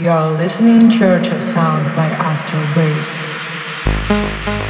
You're listening Church of Sound by Astro Bass.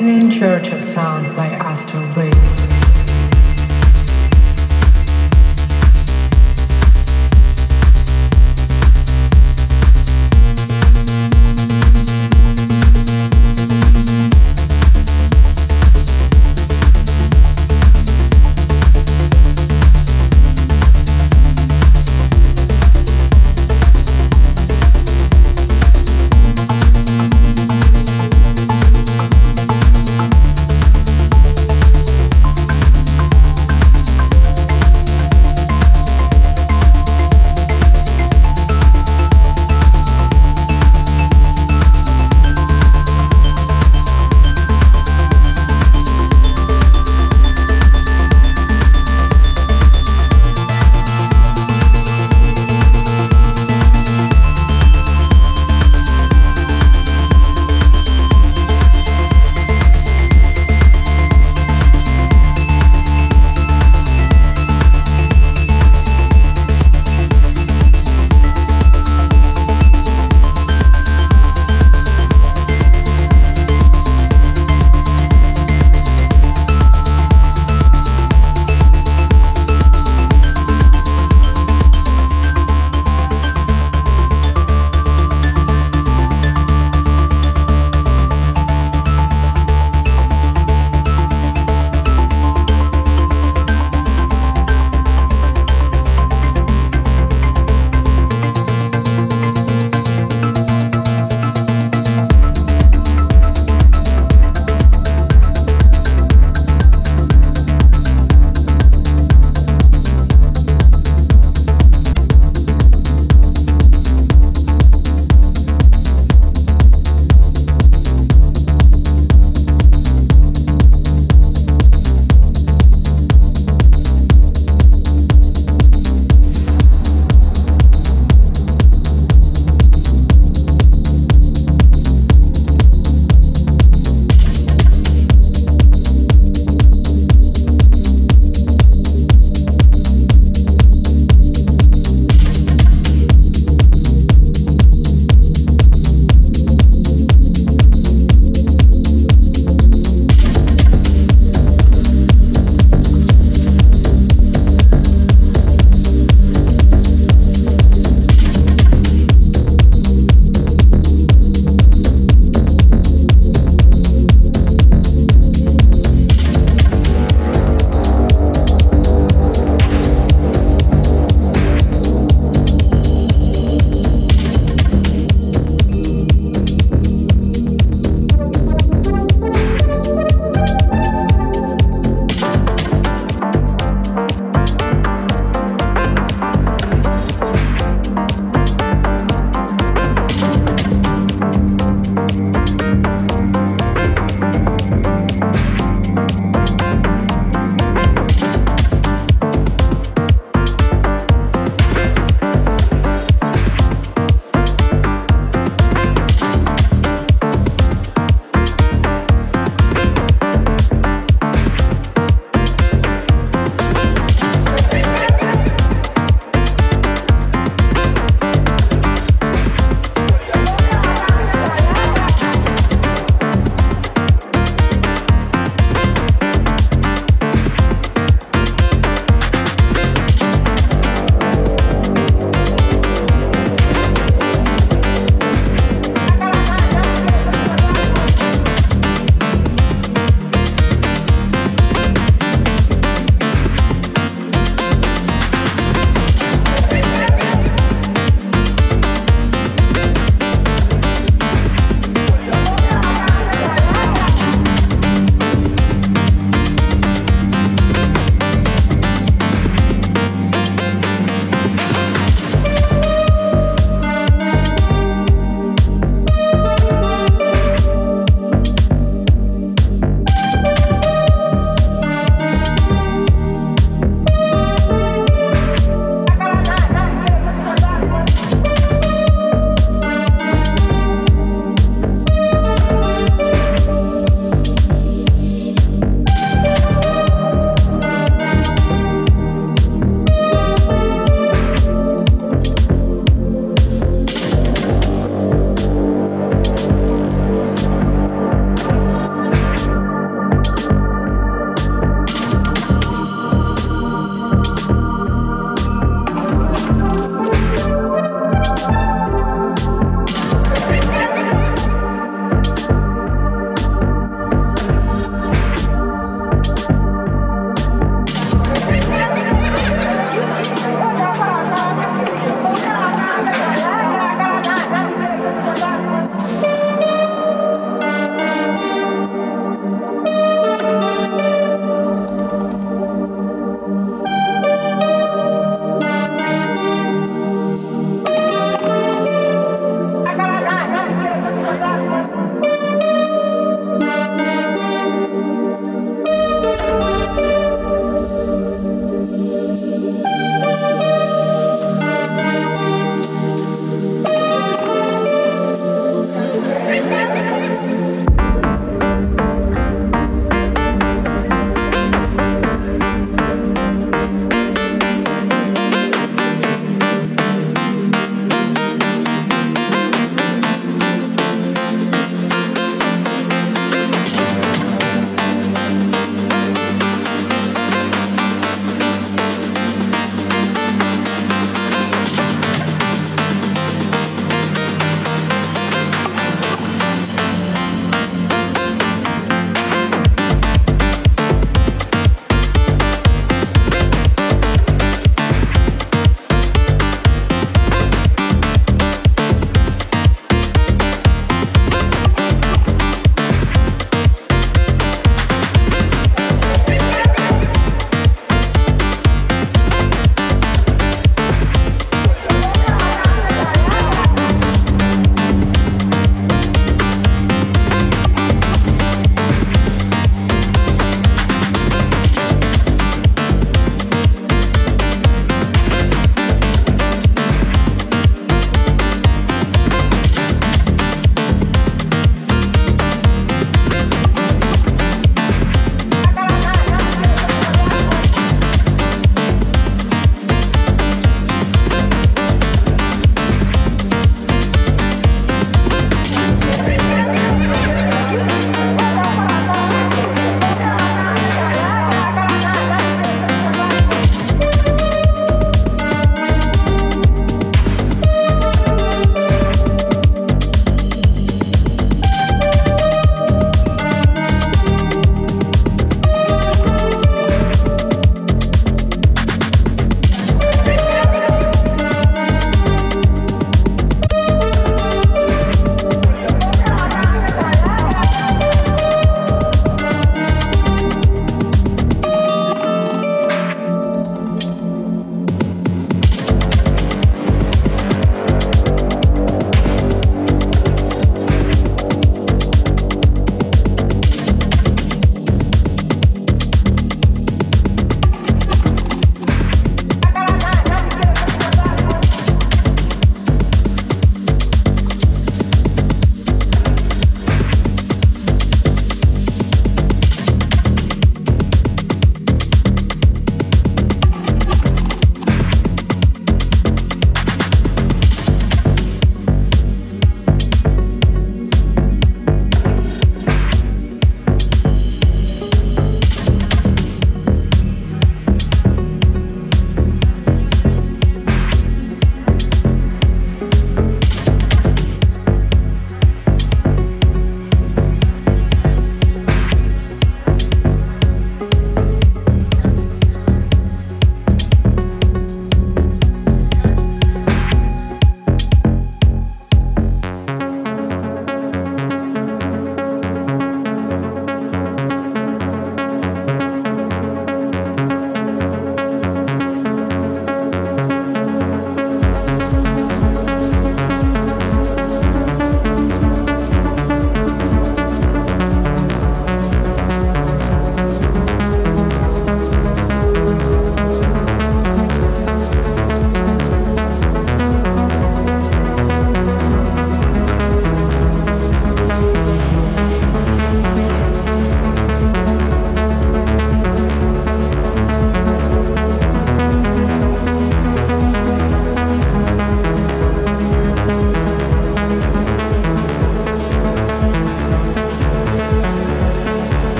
Listening Church